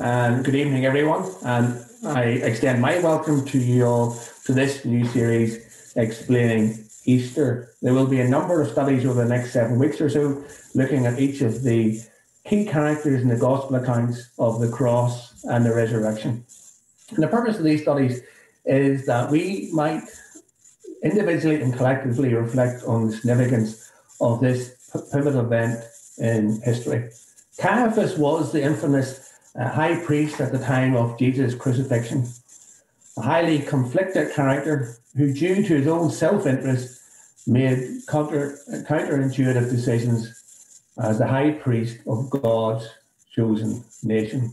and good evening, everyone. And I extend my welcome to you all to this new series explaining Easter. There will be a number of studies over the next seven weeks or so looking at each of the key characters in the gospel accounts of the cross and the resurrection. And the purpose of these studies is that we might individually and collectively reflect on the significance of this pivotal event in history. Caiaphas was the infamous a high priest at the time of Jesus' crucifixion, a highly conflicted character who, due to his own self interest, made counter, counterintuitive decisions as the high priest of God's chosen nation.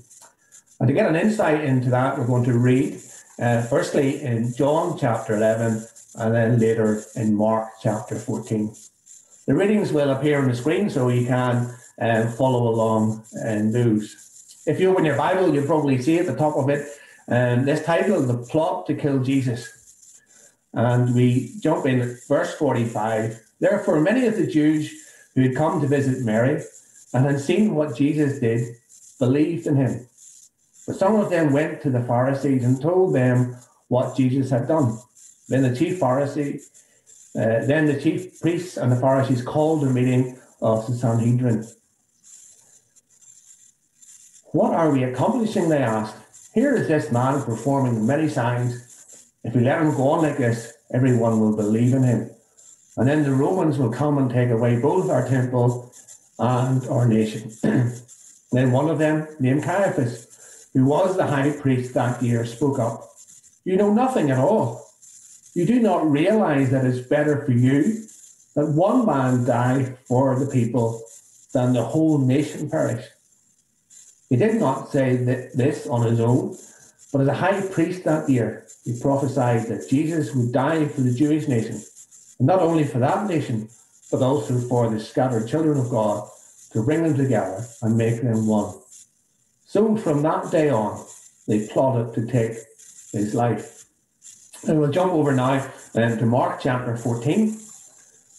And to get an insight into that, we're going to read uh, firstly in John chapter 11 and then later in Mark chapter 14. The readings will appear on the screen so you can uh, follow along in those. If you open your Bible, you'll probably see at the top of it um, this title, The Plot to Kill Jesus. And we jump in at verse 45. Therefore, many of the Jews who had come to visit Mary and had seen what Jesus did believed in him. But some of them went to the Pharisees and told them what Jesus had done. Then the chief Pharisee, uh, then the chief priests and the Pharisees called a meeting of the Sanhedrin what are we accomplishing? They asked. Here is this man performing many signs. If we let him go on like this, everyone will believe in him. And then the Romans will come and take away both our temple and our nation. then one of them, named Caiaphas, who was the high priest that year, spoke up. You know nothing at all. You do not realize that it's better for you that one man die for the people than the whole nation perish. He did not say this on his own, but as a high priest that year, he prophesied that Jesus would die for the Jewish nation, and not only for that nation, but also for the scattered children of God to bring them together and make them one. So from that day on, they plotted to take his life. And we'll jump over now um, to Mark chapter 14,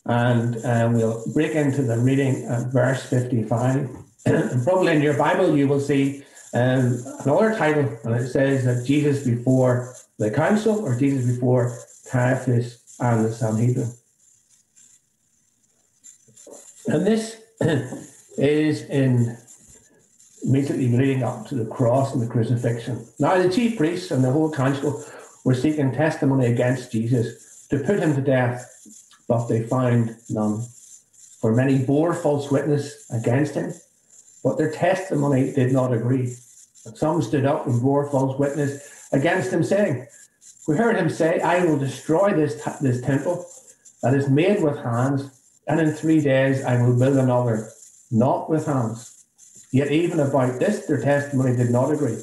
and uh, we'll break into the reading at verse 55. probably in your Bible, you will see um, another title, and it says that Jesus before the council or Jesus before Caiaphas and the Sanhedrin. And this is in immediately leading up to the cross and the crucifixion. Now, the chief priests and the whole council were seeking testimony against Jesus to put him to death, but they found none. For many bore false witness against him but their testimony did not agree. Some stood up and bore false witness against him, saying, We heard him say, I will destroy this, t- this temple that is made with hands, and in three days I will build another, not with hands. Yet even about this their testimony did not agree.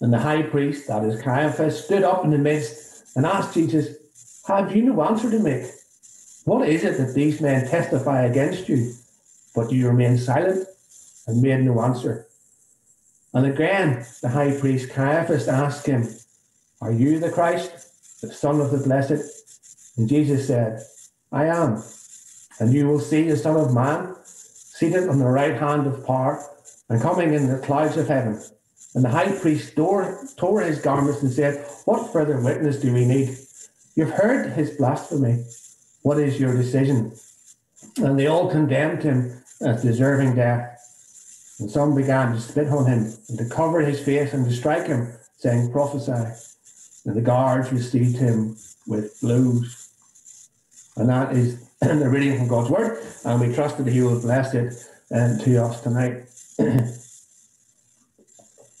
And the high priest, that is Caiaphas, stood up in the midst and asked Jesus, Have you no answer to make? What is it that these men testify against you, but do you remain silent? And made no answer. And again, the high priest Caiaphas asked him, Are you the Christ, the Son of the Blessed? And Jesus said, I am. And you will see the Son of Man seated on the right hand of power and coming in the clouds of heaven. And the high priest tore, tore his garments and said, What further witness do we need? You've heard his blasphemy. What is your decision? And they all condemned him as deserving death. And some began to spit on him and to cover his face and to strike him, saying, Prophesy. And the guards received him with blows. And that is the reading from God's word. And we trust that he will bless it um, to us tonight.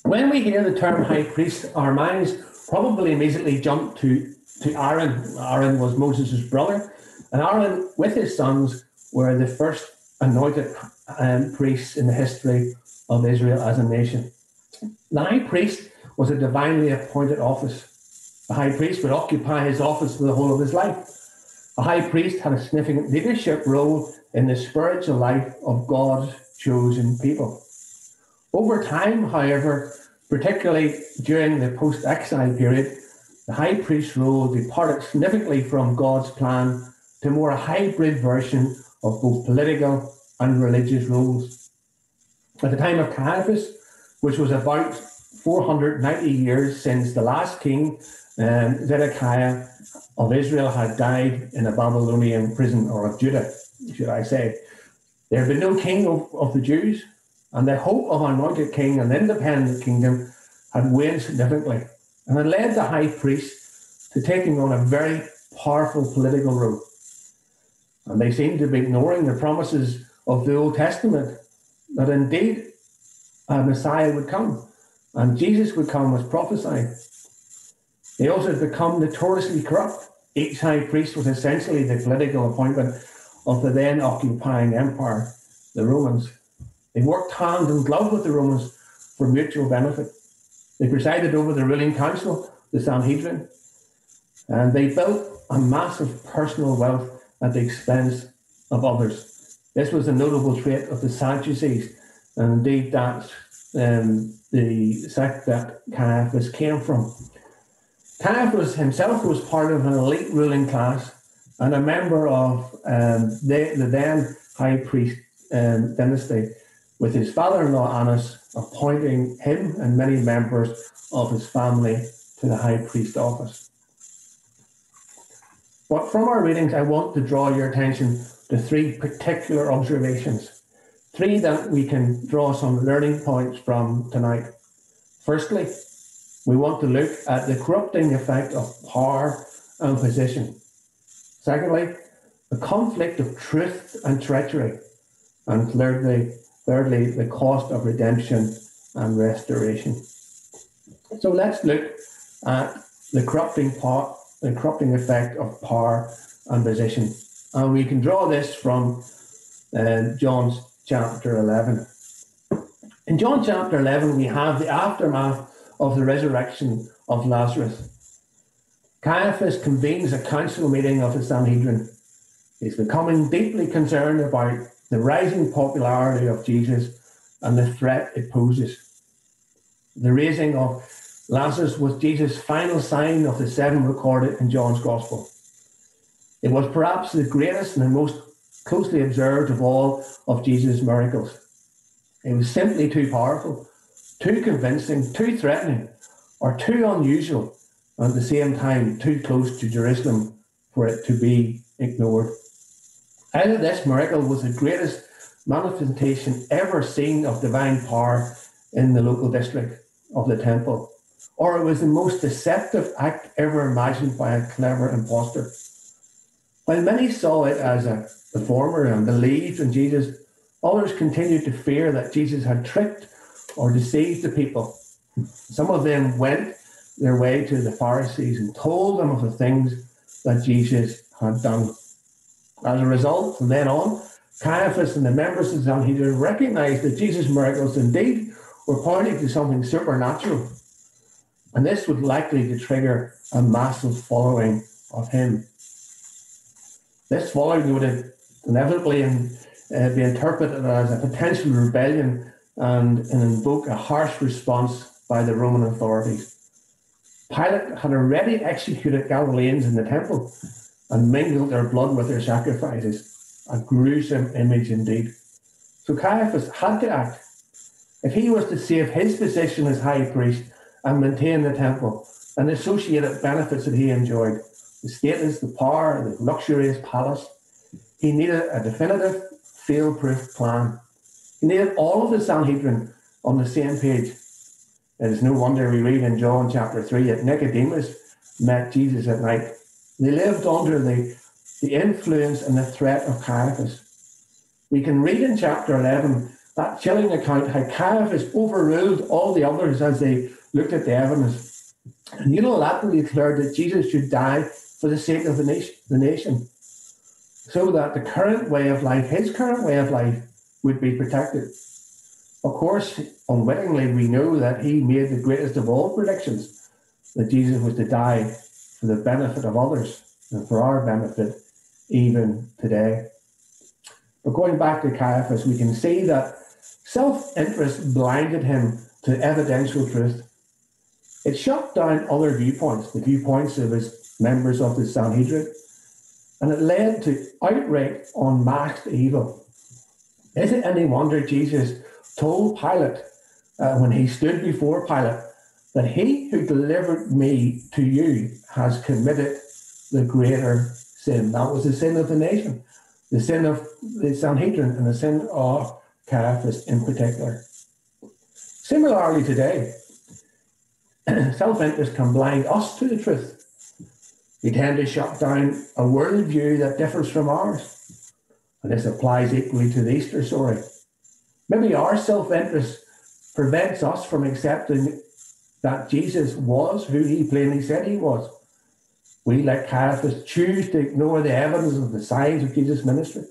when we hear the term high priest, our minds probably immediately jump to, to Aaron. Aaron was Moses' brother. And Aaron, with his sons, were the first anointed um, priests in the history of Israel as a nation. The high priest was a divinely appointed office. The high priest would occupy his office for the whole of his life. The high priest had a significant leadership role in the spiritual life of God's chosen people. Over time, however, particularly during the post exile period, the high priest's role departed significantly from God's plan to more a hybrid version of both political and religious roles. At the time of Caiaphas, which was about 490 years since the last king, um, Zedekiah of Israel, had died in a Babylonian prison, or of Judah, should I say. There had been no king of, of the Jews, and the hope of an anointed king, an independent kingdom, had waned significantly, and had led the high priest to taking on a very powerful political role. And they seemed to be ignoring the promises of the Old Testament that indeed a Messiah would come and Jesus would come as prophesied. They also had become notoriously corrupt. Each high priest was essentially the political appointment of the then occupying empire, the Romans. They worked hand in glove with the Romans for mutual benefit. They presided over the ruling council, the Sanhedrin, and they built a massive personal wealth at the expense of others. This was a notable trait of the Sadducees, and indeed that's um, the sect that Caiaphas came from. Caiaphas himself was part of an elite ruling class and a member of um, the, the then high priest um, dynasty, with his father in law Annas appointing him and many members of his family to the high priest office. But from our readings, I want to draw your attention to three particular observations Three that we can draw some learning points from tonight. Firstly, we want to look at the corrupting effect of power and position. Secondly, the conflict of truth and treachery. And thirdly, thirdly, the cost of redemption and restoration. So let's look at the corrupting part, the corrupting effect of power and position. And we can draw this from uh, John's chapter 11. In John chapter 11, we have the aftermath of the resurrection of Lazarus. Caiaphas convenes a council meeting of the Sanhedrin. He's becoming deeply concerned about the rising popularity of Jesus and the threat it poses. The raising of Lazarus was Jesus' final sign of the seven recorded in John's Gospel. It was perhaps the greatest and the most closely observed of all of Jesus' miracles. It was simply too powerful, too convincing, too threatening, or too unusual, and at the same time too close to Jerusalem for it to be ignored. Either this miracle was the greatest manifestation ever seen of divine power in the local district of the temple, or it was the most deceptive act ever imagined by a clever impostor. While many saw it as a performer and believed in Jesus. Others continued to fear that Jesus had tricked or deceived the people. Some of them went their way to the Pharisees and told them of the things that Jesus had done. As a result, from then on, Caiaphas and the members of the Sanhedrin recognized that Jesus' miracles indeed were pointing to something supernatural. And this would likely to trigger a massive following of him. This following would have inevitably in, uh, be interpreted as a potential rebellion and, and invoke a harsh response by the Roman authorities. Pilate had already executed Galileans in the temple and mingled their blood with their sacrifices. A gruesome image indeed. So Caiaphas had to act. If he was to save his position as high priest and maintain the temple and associated benefits that he enjoyed, the status, the power, the luxurious palace, he needed a definitive, fail-proof plan. He needed all of the Sanhedrin on the same page. It is no wonder we read in John chapter 3 that Nicodemus met Jesus at night. They lived under the, the influence and the threat of Caiaphas. We can read in chapter 11 that chilling account how Caiaphas overruled all the others as they looked at the evidence and unilaterally declared that Jesus should die for the sake of the nation. The nation so that the current way of life, his current way of life, would be protected. Of course, unwittingly, we know that he made the greatest of all predictions that Jesus was to die for the benefit of others and for our benefit even today. But going back to Caiaphas, we can see that self interest blinded him to evidential truth. It shut down other viewpoints, the viewpoints of his members of the Sanhedrin, and it led to outright unmasked evil. Is it any wonder Jesus told Pilate uh, when he stood before Pilate that he who delivered me to you has committed the greater sin. That was the sin of the nation, the sin of the Sanhedrin, and the sin of Caiaphas in particular. Similarly, today, self interest can blind us to the truth. We tend to shut down a worldview that differs from ours. And this applies equally to the Easter story. Maybe our self interest prevents us from accepting that Jesus was who he plainly said he was. We, like Caiaphas, choose to ignore the evidence of the signs of Jesus' ministry,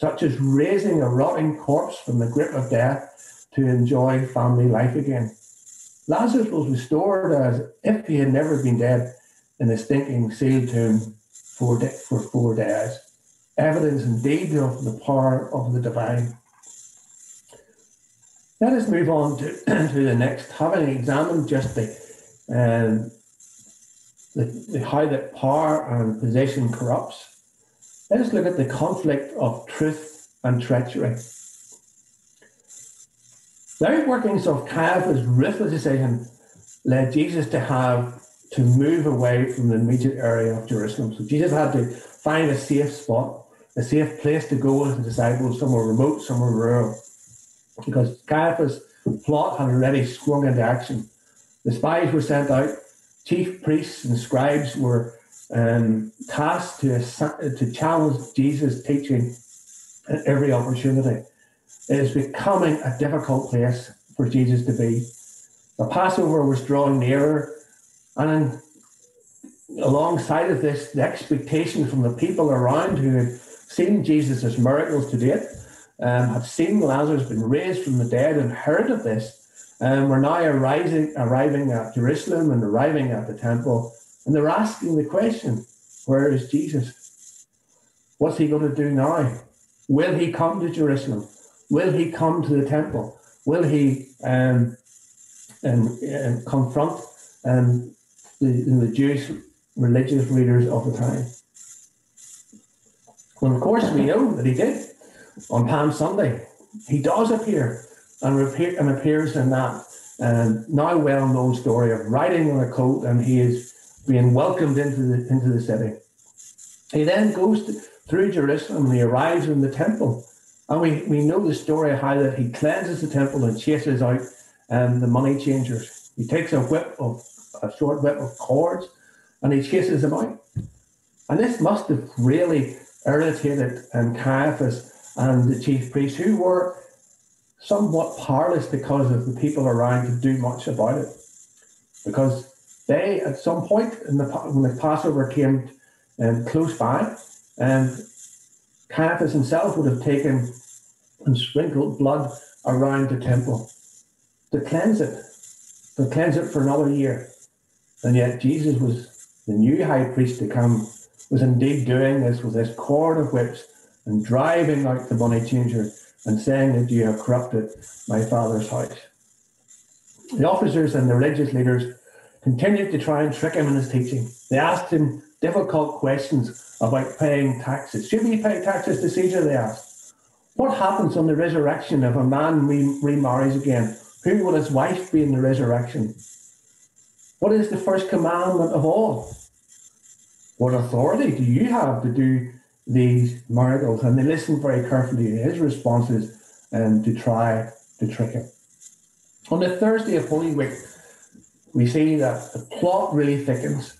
such as raising a rotting corpse from the grip of death to enjoy family life again. Lazarus was restored as if he had never been dead in a stinking sealed tomb for, de- for four days. Evidence indeed of the power of the divine. Let us move on to, to the next. Having examined just the, um, the, the how that power and position corrupts, let us look at the conflict of truth and treachery. The outworkings of Caiaphas' ruthless decision led Jesus to have to move away from the immediate area of Jerusalem. So Jesus had to find a safe spot, a safe place to go with the disciples, somewhere remote, somewhere rural. Because Caiaphas' plot had already sprung into action. The spies were sent out, chief priests and scribes were um, tasked to, to challenge Jesus' teaching at every opportunity. It is becoming a difficult place for Jesus to be. The Passover was drawing nearer, and alongside of this, the expectation from the people around who had seen Jesus' miracles to date, um, had seen Lazarus been raised from the dead and heard of this, and um, were now arriving, arriving at Jerusalem and arriving at the temple, and they're asking the question, where is Jesus? What's he going to do now? Will he come to Jerusalem? Will he come to the temple? Will he um, um, um confront um, the, the Jewish religious leaders of the time. Well, of course, we know that he did on Palm Sunday. He does appear and, and appears in that um, now well known story of riding on a coat and he is being welcomed into the, into the city. He then goes to, through Jerusalem and he arrives in the temple. And we, we know the story of how that he cleanses the temple and chases out um, the money changers. He takes a whip of a short whip of cords, and he chases them out. And this must have really irritated um, Caiaphas and the chief priests, who were somewhat powerless because of the people around to do much about it. Because they, at some point in the when the Passover came um, close by, and um, Caiaphas himself would have taken and sprinkled blood around the temple to cleanse it, to cleanse it for another year. And yet Jesus was the new high priest to come, was indeed doing this with this cord of whips and driving out the money changer and saying that you have corrupted my father's house. The officers and the religious leaders continued to try and trick him in his teaching. They asked him difficult questions about paying taxes. Should we pay taxes to Caesar? They asked. What happens on the resurrection if a man re- remarries again? Who will his wife be in the resurrection? What is the first commandment of all? What authority do you have to do these miracles? And they listen very carefully to his responses and to try to trick him. On the Thursday of Holy Week, we see that the plot really thickens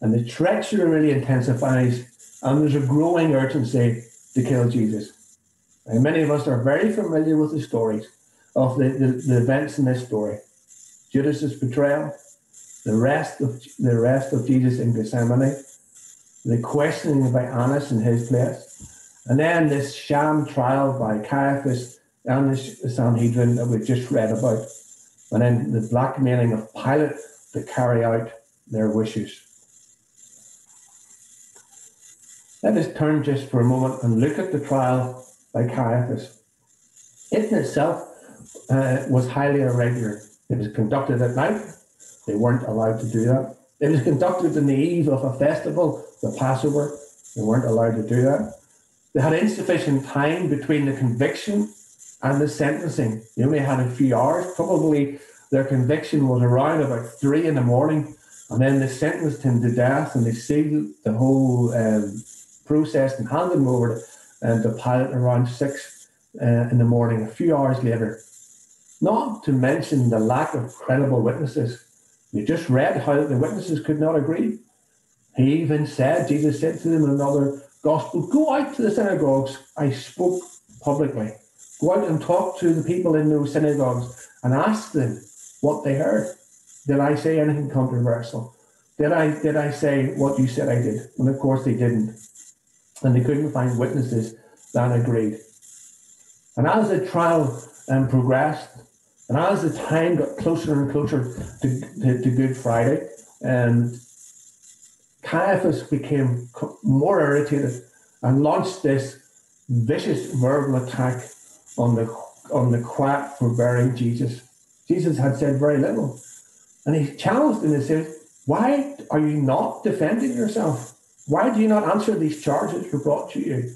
and the treachery really intensifies, and there's a growing urgency to kill Jesus. And many of us are very familiar with the stories of the, the, the events in this story Judas's betrayal, the rest of the rest of Jesus in Gethsemane, the questioning by Annas in his place, and then this sham trial by Caiaphas and the Sanhedrin that we've just read about, and then the blackmailing of Pilate to carry out their wishes. Let us turn just for a moment and look at the trial by Caiaphas. It in itself uh, was highly irregular. It was conducted at night they weren't allowed to do that. It was conducted in the eve of a festival, the Passover. They weren't allowed to do that. They had insufficient time between the conviction and the sentencing. They only had a few hours. Probably their conviction was around about three in the morning, and then they sentenced him to death, and they sealed the whole um, process and handed him over to, um, to around six uh, in the morning, a few hours later. Not to mention the lack of credible witnesses. We just read how the witnesses could not agree. He even said, Jesus said to them in another gospel, Go out to the synagogues. I spoke publicly. Go out and talk to the people in those synagogues and ask them what they heard. Did I say anything controversial? Did I did I say what you said I did? And of course they didn't. And they couldn't find witnesses that agreed. And as the trial um, progressed, and as the time got closer and closer to, to, to Good Friday, and um, Caiaphas became more irritated and launched this vicious verbal attack on the on the quack for burying Jesus. Jesus had said very little. And he challenged him and said, Why are you not defending yourself? Why do you not answer these charges were brought to you?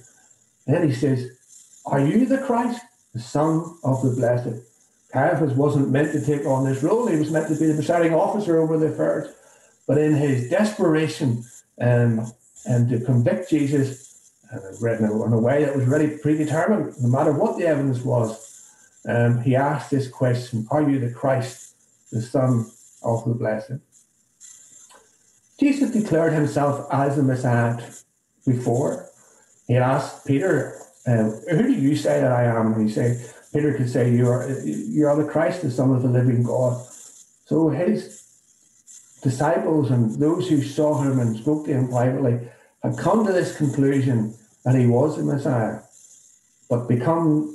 And then he says, Are you the Christ, the Son of the Blessed? Caiaphas wasn't meant to take on this role. He was meant to be the presiding officer over the affairs. But in his desperation um, and to convict Jesus, uh, written in a way that was really predetermined, no matter what the evidence was, um, he asked this question Are you the Christ, the Son of the Blessed? Jesus declared himself as the Messiah before. He asked Peter, um, Who do you say that I am? And he said, Peter could say, you are, you are the Christ, the Son of the living God. So his disciples and those who saw him and spoke to him privately had come to this conclusion that he was the Messiah, but become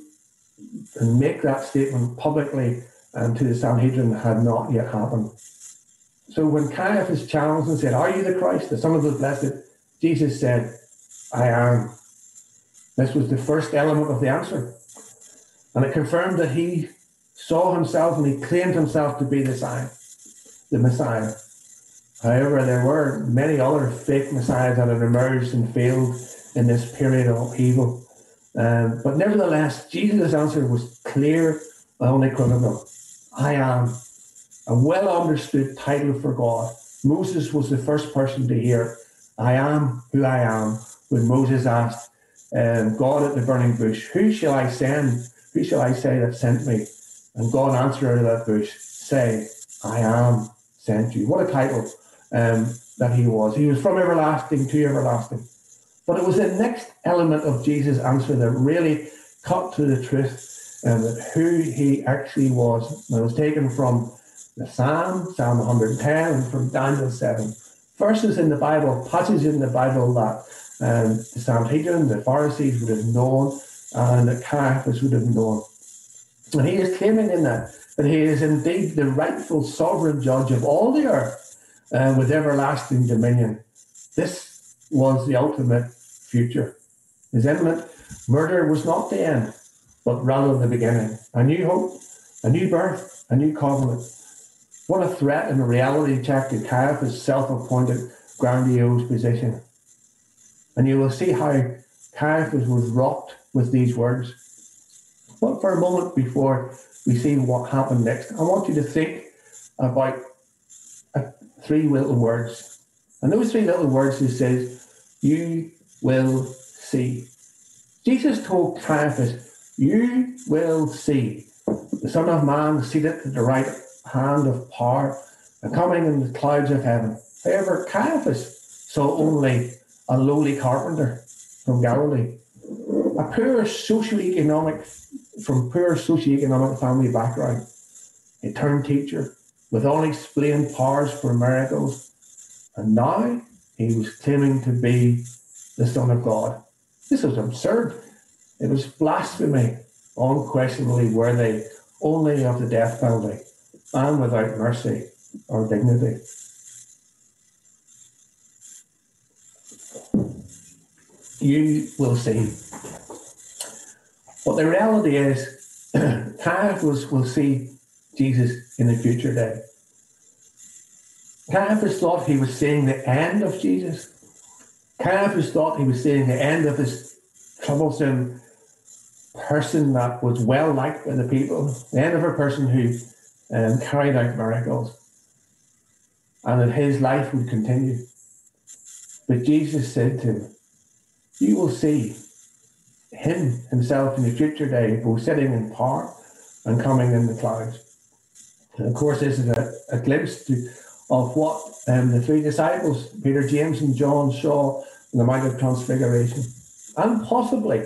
and make that statement publicly and to the Sanhedrin had not yet happened. So when Caiaphas challenged and said, Are you the Christ, the Son of the Blessed? Jesus said, I am. This was the first element of the answer. And it confirmed that he saw himself and he claimed himself to be the Messiah. The Messiah. However, there were many other fake messiahs that had emerged and failed in this period of upheaval. Um, but nevertheless, Jesus' answer was clear and unequivocal. I am a well understood title for God. Moses was the first person to hear, I am who I am, when Moses asked um, God at the burning bush, Who shall I send? Who shall I say that sent me? And God answered out of that bush, Say, I am sent you. What a title um, that he was. He was from everlasting to everlasting. But it was the next element of Jesus' answer that really cut to the truth and um, who he actually was. And it was taken from the Psalm, Psalm 110, and from Daniel 7. Verses in the Bible, passages in the Bible that um, the Sanhedrin, the Pharisees would have known, and the Caiaphas would have known. And he is claiming in that that he is indeed the rightful sovereign judge of all the earth uh, with everlasting dominion. This was the ultimate future. His imminent murder was not the end, but rather the beginning. A new hope, a new birth, a new covenant. What a threat and a reality check to Caiaphas' self appointed grandiose position. And you will see how Caiaphas was rocked with these words. But for a moment before we see what happened next, I want you to think about three little words. And those three little words he says, You will see. Jesus told Caiaphas, You will see the Son of Man seated at the right hand of power and coming in the clouds of heaven. However, Caiaphas saw only a lowly carpenter from Galilee, a poor socio-economic, from poor socio-economic family background, a turned teacher, with unexplained powers for miracles. And now he was claiming to be the Son of God. This was absurd. It was blasphemy, unquestionably worthy only of the death penalty and without mercy or dignity. You will see. But the reality is, Caiaphas will see Jesus in the future day. Caiaphas thought he was seeing the end of Jesus. Caiaphas thought he was seeing the end of his troublesome person that was well liked by the people, the end of a person who um, carried out miracles, and that his life would continue. But Jesus said to him, You will see him himself in the future day, both sitting in power and coming in the clouds. And of course, this is a, a glimpse to, of what um, the three disciples, Peter, James, and John, saw in the Mount of Transfiguration. And possibly,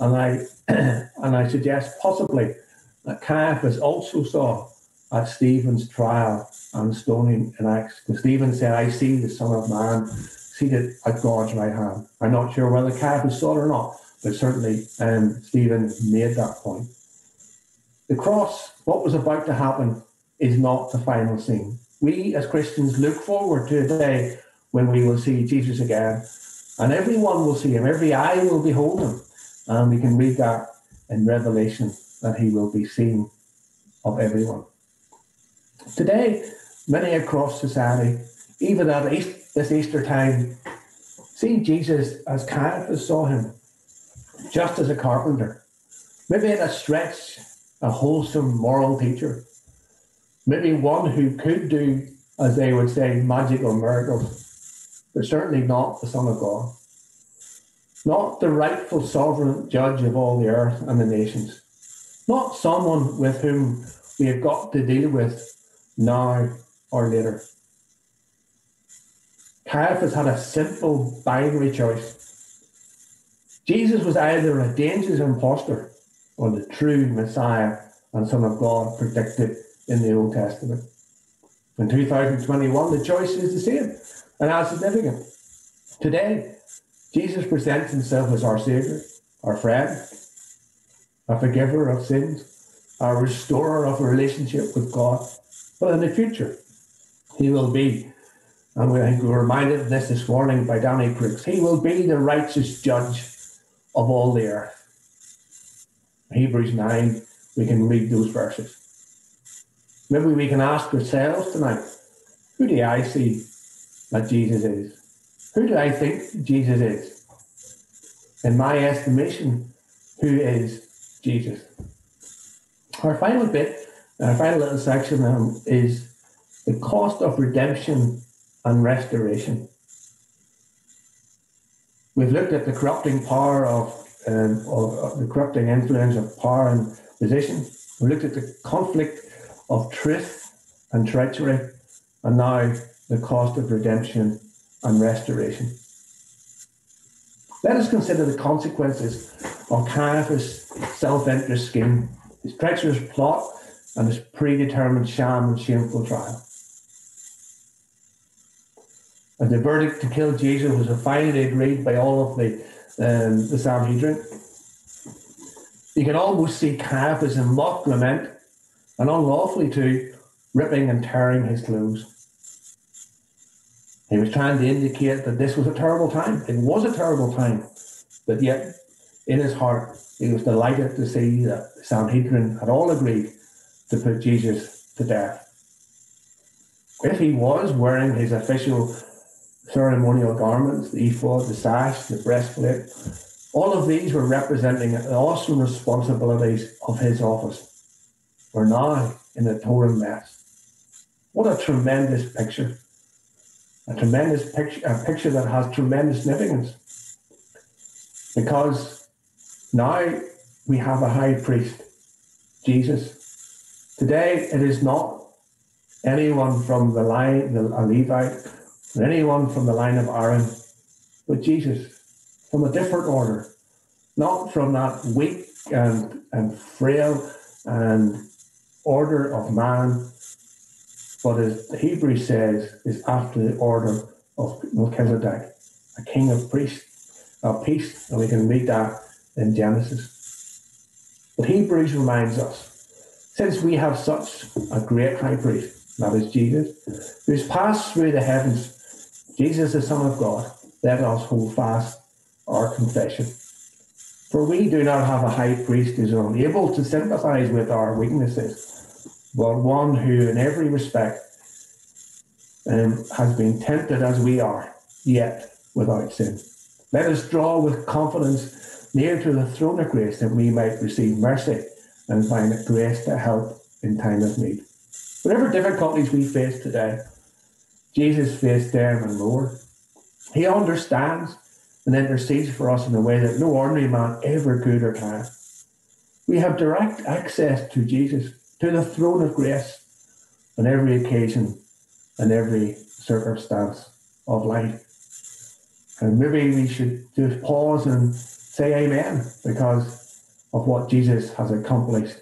and I and I suggest possibly that Caiaphas also saw at Stephen's trial and stoning in Acts. Because Stephen said, I see the Son of Man seated at God's right hand. I'm not sure whether Caiaphas saw it or not, but certainly um, Stephen made that point. The cross, what was about to happen, is not the final scene. We as Christians look forward to a day when we will see Jesus again, and everyone will see him, every eye will behold him. And we can read that in Revelation that he will be seen of everyone. Today, many across society, even at this Easter time, see Jesus as Caiaphas saw him, just as a carpenter. Maybe at a stretch, a wholesome moral teacher. Maybe one who could do, as they would say, magical miracles, but certainly not the Son of God. Not the rightful sovereign judge of all the earth and the nations. Not someone with whom we have got to deal with now or later. Caiaphas had a simple binary choice. Jesus was either a dangerous impostor or the true Messiah and Son of God predicted in the Old Testament. In 2021, the choice is the same and as significant. Today, Jesus presents himself as our Savior, our friend, a forgiver of sins, a restorer of a relationship with God. But in the future, he will be, and we, we're reminded of this this morning by Danny Crooks, he will be the righteous judge of all the earth. Hebrews 9, we can read those verses. Maybe we can ask ourselves tonight, who do I see that Jesus is? Who do I think Jesus is? In my estimation, who is Jesus? Our final bit our final little section um, is the cost of redemption and restoration. We've looked at the corrupting power of, um, of, of the corrupting influence of power and position. We looked at the conflict of truth and treachery, and now the cost of redemption and restoration. Let us consider the consequences of Caiaphas' self interest scheme, his treacherous plot and his predetermined sham and shameful trial. And the verdict to kill Jesus was finally agreed by all of the, um, the Sanhedrin. You can almost see Caiaphas in mock lament, and unlawfully too, ripping and tearing his clothes. He was trying to indicate that this was a terrible time. It was a terrible time, but yet in his heart, he was delighted to see that the Sanhedrin had all agreed to put Jesus to death. If he was wearing his official ceremonial garments, the ephod, the sash, the breastplate, all of these were representing the awesome responsibilities of his office. We're now in a total mess. What a tremendous picture. A tremendous picture, a picture that has tremendous significance. Because now we have a high priest, Jesus, Today, it is not anyone from the line, the Levite, or anyone from the line of Aaron, but Jesus from a different order, not from that weak and, and frail and order of man, but as the Hebrew says, is after the order of Melchizedek, a king of priests, of peace, and we can read that in Genesis. But Hebrews reminds us since we have such a great high priest, that is Jesus, who's passed through the heavens, Jesus, the Son of God, let us hold fast our confession. For we do not have a high priest who is unable to sympathize with our weaknesses, but one who, in every respect, um, has been tempted as we are, yet without sin. Let us draw with confidence near to the throne of grace that we might receive mercy and find grace to help in time of need. Whatever difficulties we face today, Jesus faced them and more. He understands and intercedes for us in a way that no ordinary man ever could or can. We have direct access to Jesus, to the throne of grace, on every occasion and every circumstance of life. And maybe we should just pause and say amen because of what Jesus has accomplished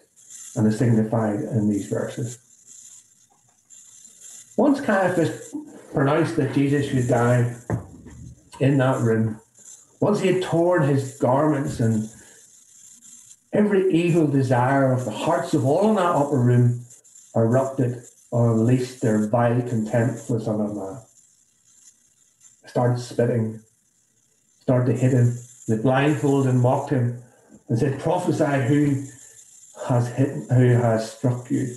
and is signified in these verses. Once Caiaphas pronounced that Jesus should die in that room, once he had torn his garments and every evil desire of the hearts of all in that upper room erupted or unleashed their vile contempt for Son of Man. Started spitting, started to hit him, they blindfolded and mocked him, and said, Prophesy who has hit who has struck you.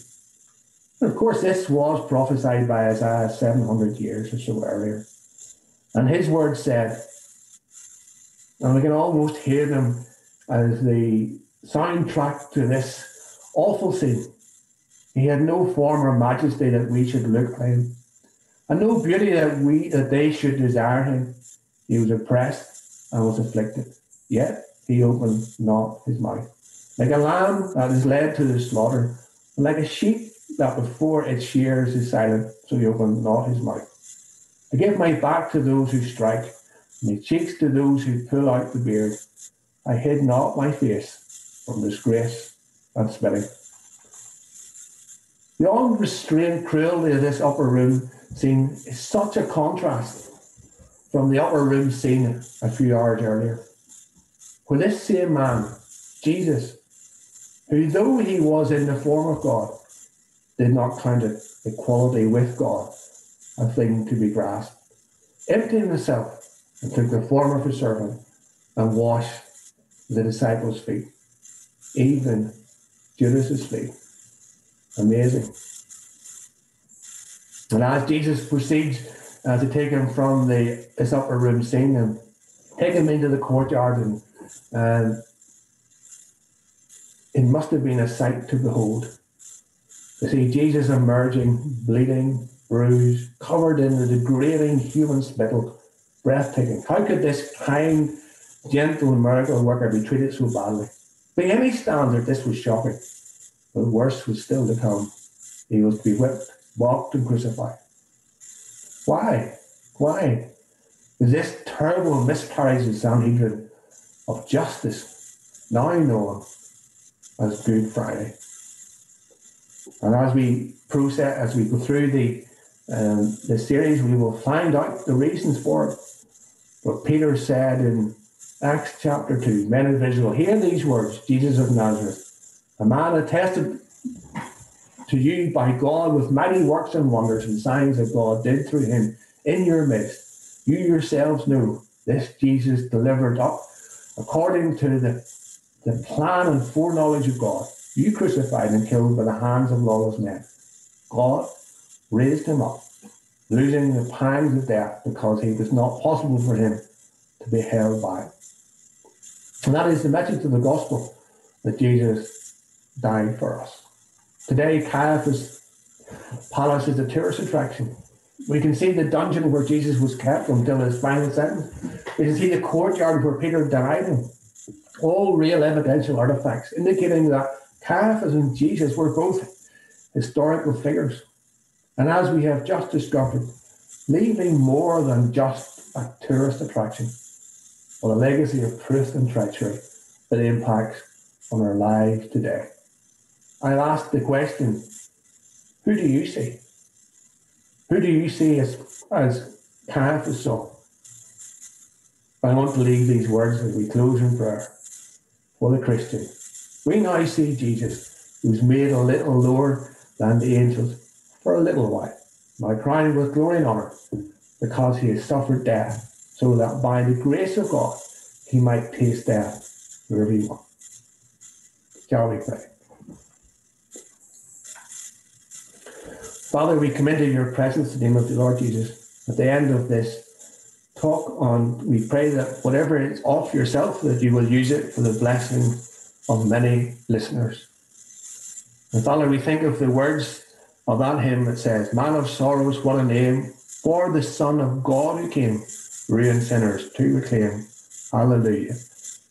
Of course, this was prophesied by Isaiah 700 years or so earlier. And his words said, and we can almost hear them as the soundtrack to this awful scene. He had no form or majesty that we should look like him, and no beauty that we that they should desire him. He was oppressed and was afflicted, yet he opened not his mouth. Like a lamb that is led to the slaughter, and like a sheep that before its shears is silent, so he opened not his mouth. I give my back to those who strike, my cheeks to those who pull out the beard. I hid not my face from disgrace and spitting. The unrestrained cruelty of this upper room scene is such a contrast from the upper room scene a few hours earlier, where this same man, Jesus, who though he was in the form of God, did not count it equality with God a thing to be grasped, emptying himself and took the form of a servant and washed the disciples' feet, even Judas's feet. Amazing. And as Jesus proceeds uh, to take him from the this upper room scene and take him into the courtyard, and, and it must have been a sight to behold. To see Jesus emerging, bleeding, bruised, covered in the degrading human spittle, breathtaking. How could this kind, gentle miracle worker be treated so badly? By any standard, this was shocking. But worse was still to come. He was to be whipped, mocked, and crucified. Why? Why? This terrible miscarriage of Sanhedrin of justice now known as Good Friday? And as we process, as we go through the um, the series, we will find out the reasons for it. What Peter said in Acts chapter 2 Men of Israel, hear these words Jesus of Nazareth, a man attested to you by God with mighty works and wonders and signs that God did through him in your midst. You yourselves know this Jesus delivered up according to the, the plan and foreknowledge of God. You crucified and killed by the hands of lawless men. God raised him up, losing the pangs of death because it was not possible for him to be held by. And that is the message of the gospel that Jesus died for us. Today, Caiaphas Palace is a tourist attraction. We can see the dungeon where Jesus was kept until his final sentence. We can see the courtyard where Peter died him. All real evidential artifacts indicating that Caiaphas and Jesus were both historical figures and as we have just discovered, leaving more than just a tourist attraction, but a legacy of truth and treachery that impacts on our lives today. I'll ask the question who do you see? Who do you see as, as Caiaphas saw? I want to leave these words as we close in prayer for the Christian. We now see Jesus, who's made a little lower than the angels for a little while, by crying with glory and honor, because he has suffered death, so that by the grace of God he might taste death wherever he wants. Shall we pray? Father, we come into your presence in the name of the Lord Jesus at the end of this talk on, we pray that whatever is off yourself, that you will use it for the blessing of many listeners. And Father, we think of the words of that hymn that says, Man of sorrows, what a name, for the Son of God who came, ruined sinners to reclaim. Hallelujah.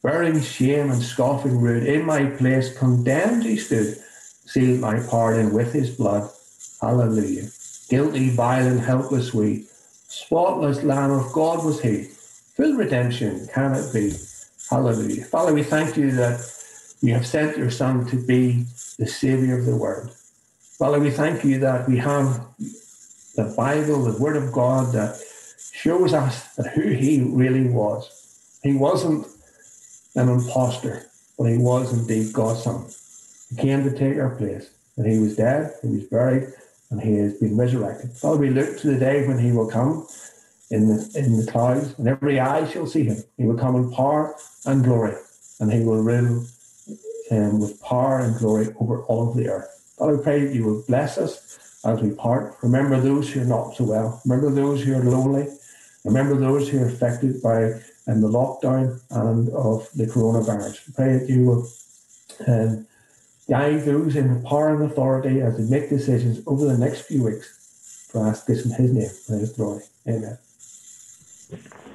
Bearing shame and scoffing rude, in my place condemned he stood, sealed my pardon with his blood. Hallelujah. Guilty, vile, and helpless we, spotless Lamb of God was he. Full redemption can it be. Hallelujah. Father, we thank you that you have sent your Son to be the Savior of the world. Father, we thank you that we have the Bible, the Word of God, that shows us that who He really was. He wasn't an impostor, but He was indeed God's Son. He came to take our place, and He was dead, He was buried, and He has been resurrected. Father, we look to the day when He will come in the, in the clouds, and every eye shall see Him. He will come in power and glory, and He will rule um, with power and glory over all of the earth. God, we pray that you will bless us as we part. Remember those who are not so well. Remember those who are lonely. Remember those who are affected by um, the lockdown and of the coronavirus. Pray that you will um, guide those in power and authority as they make decisions over the next few weeks. For ask this in His name, for His glory. Amen.